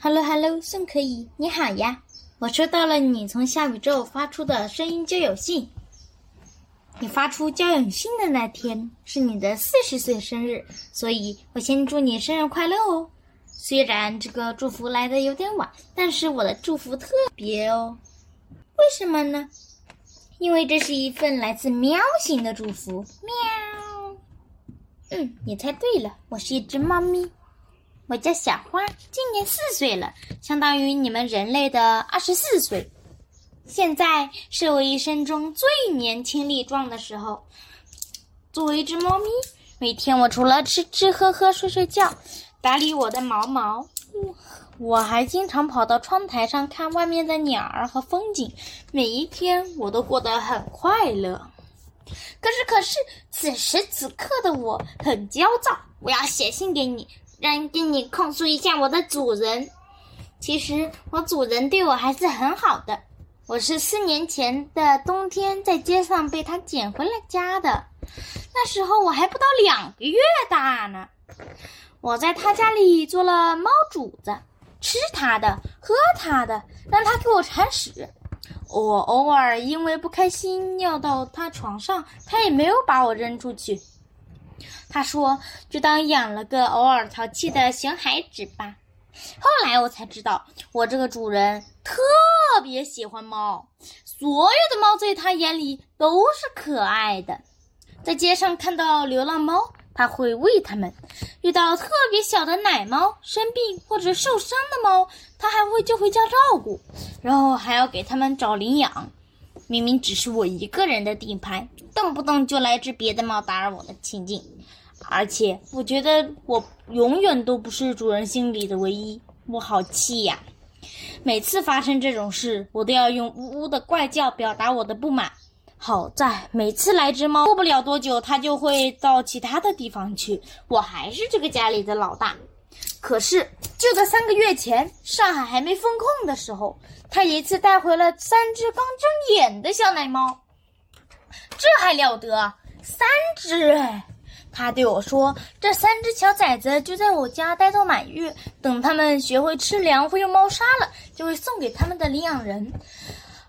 Hello Hello，宋可以，你好呀！我收到了你从下宇宙发出的声音交友信。你发出交友信的那天是你的四十岁生日，所以我先祝你生日快乐哦。虽然这个祝福来的有点晚，但是我的祝福特别哦。为什么呢？因为这是一份来自喵星的祝福。喵。嗯，你猜对了，我是一只猫咪。我叫小花，今年四岁了，相当于你们人类的二十四岁。现在是我一生中最年轻力壮的时候。作为一只猫咪，每天我除了吃吃喝喝、睡睡觉，打理我的毛毛，我还经常跑到窗台上看外面的鸟儿和风景。每一天我都过得很快乐。可是，可是此时此刻的我很焦躁，我要写信给你。让跟你控诉一下我的主人。其实我主人对我还是很好的。我是四年前的冬天在街上被他捡回了家的，那时候我还不到两个月大呢。我在他家里做了猫主子，吃他的，喝他的，让他给我铲屎。我偶尔因为不开心尿到他床上，他也没有把我扔出去。他说：“就当养了个偶尔淘气的熊孩子吧。”后来我才知道，我这个主人特别喜欢猫，所有的猫在他眼里都是可爱的。在街上看到流浪猫，他会喂它们；遇到特别小的奶猫、生病或者受伤的猫，他还会就回家照顾，然后还要给他们找领养。明明只是我一个人的地盘，动不动就来只别的猫打扰我的清静。而且我觉得我永远都不是主人心里的唯一，我好气呀！每次发生这种事，我都要用呜呜的怪叫表达我的不满。好在每次来只猫，过不了多久，它就会到其他的地方去，我还是这个家里的老大。可是就在三个月前，上海还没封控的时候，他一次带回了三只刚睁眼的小奶猫，这还了得？三只哎！他对我说：“这三只小崽子就在我家待到满月，等他们学会吃粮，会用猫砂了，就会送给他们的领养人。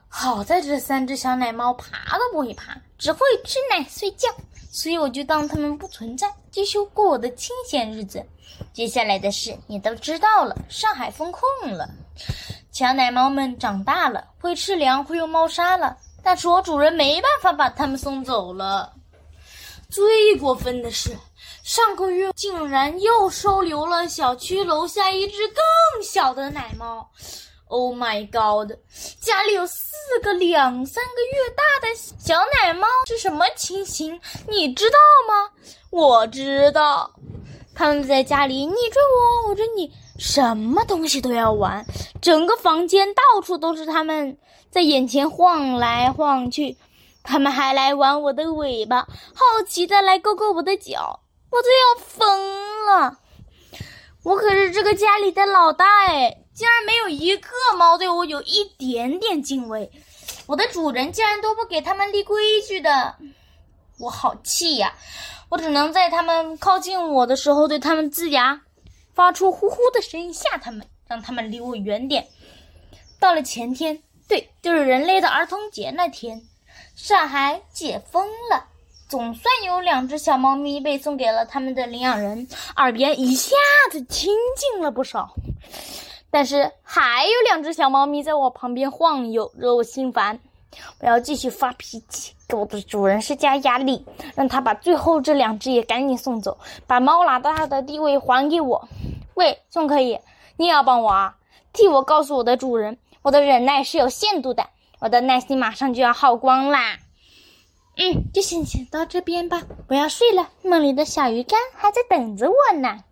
好在这三只小奶猫爬都不会爬，只会吃奶睡觉，所以我就当他们不存在，继续过我的清闲日子。接下来的事你都知道了，上海封控了，小奶猫们长大了，会吃粮，会用猫砂了，但是我主人没办法把它们送走了。”最过分的是，上个月竟然又收留了小区楼下一只更小的奶猫。Oh my god！家里有四个两三个月大的小奶猫，是什么情形？你知道吗？我知道，他们在家里你追我，我追你，什么东西都要玩，整个房间到处都是他们在眼前晃来晃去。他们还来玩我的尾巴，好奇的来勾勾我的脚，我都要疯了。我可是这个家里的老大哎，竟然没有一个猫对我有一点点敬畏。我的主人竟然都不给他们立规矩的，我好气呀！我只能在他们靠近我的时候对他们呲牙，发出呼呼的声音吓他们，让他们离我远点。到了前天，对，就是人类的儿童节那天。上海解封了，总算有两只小猫咪被送给了他们的领养人，耳边一下子清静了不少。但是还有两只小猫咪在我旁边晃悠，惹我心烦。我要继续发脾气，给我的主人施加压力，让他把最后这两只也赶紧送走，把猫老大的地位还给我。喂，宋可以，你也要帮我啊！替我告诉我的主人，我的忍耐是有限度的。我的耐心马上就要耗光啦，嗯，就先写到这边吧，我要睡了。梦里的小鱼干还在等着我呢。